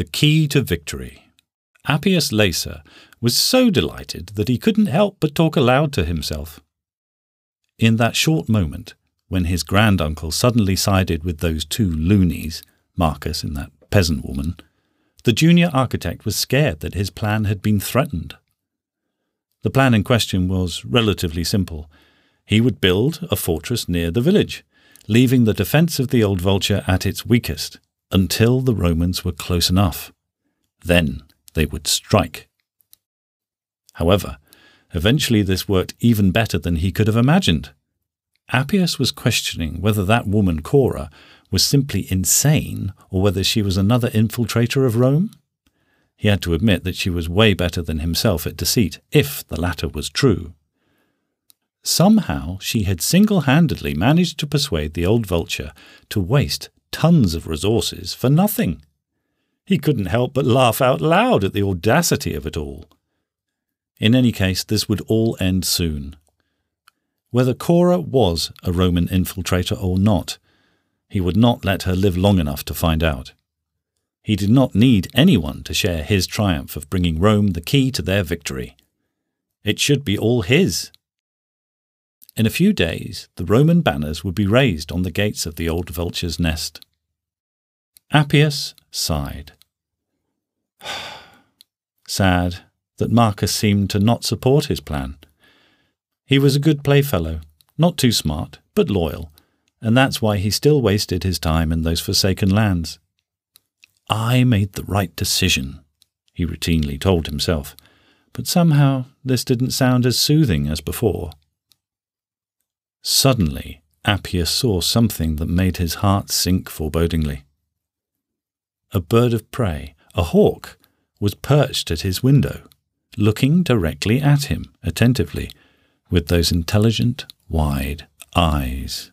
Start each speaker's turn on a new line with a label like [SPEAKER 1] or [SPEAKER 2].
[SPEAKER 1] the key to victory. Appius Lacer was so delighted that he couldn't help but talk aloud to himself. In that short moment, when his granduncle suddenly sided with those two loonies, Marcus and that peasant woman, the junior architect was scared that his plan had been threatened. The plan in question was relatively simple. He would build a fortress near the village, leaving the defence of the old vulture at its weakest until the Romans were close enough. Then they would strike. However, eventually this worked even better than he could have imagined. Appius was questioning whether that woman, Cora, was simply insane or whether she was another infiltrator of Rome. He had to admit that she was way better than himself at deceit, if the latter was true. Somehow she had single handedly managed to persuade the old vulture to waste tons of resources for nothing. He couldn't help but laugh out loud at the audacity of it all. In any case, this would all end soon. Whether Cora was a Roman infiltrator or not, he would not let her live long enough to find out. He did not need anyone to share his triumph of bringing Rome the key to their victory. It should be all his. In a few days, the Roman banners would be raised on the gates of the old vulture's nest. Appius sighed. Sad that Marcus seemed to not support his plan. He was a good playfellow, not too smart, but loyal, and that's why he still wasted his time in those forsaken lands. I made the right decision, he routinely told himself, but somehow this didn't sound as soothing as before. Suddenly, Appius saw something that made his heart sink forebodingly. A bird of prey, a hawk, was perched at his window, looking directly at him attentively with those intelligent, wide eyes.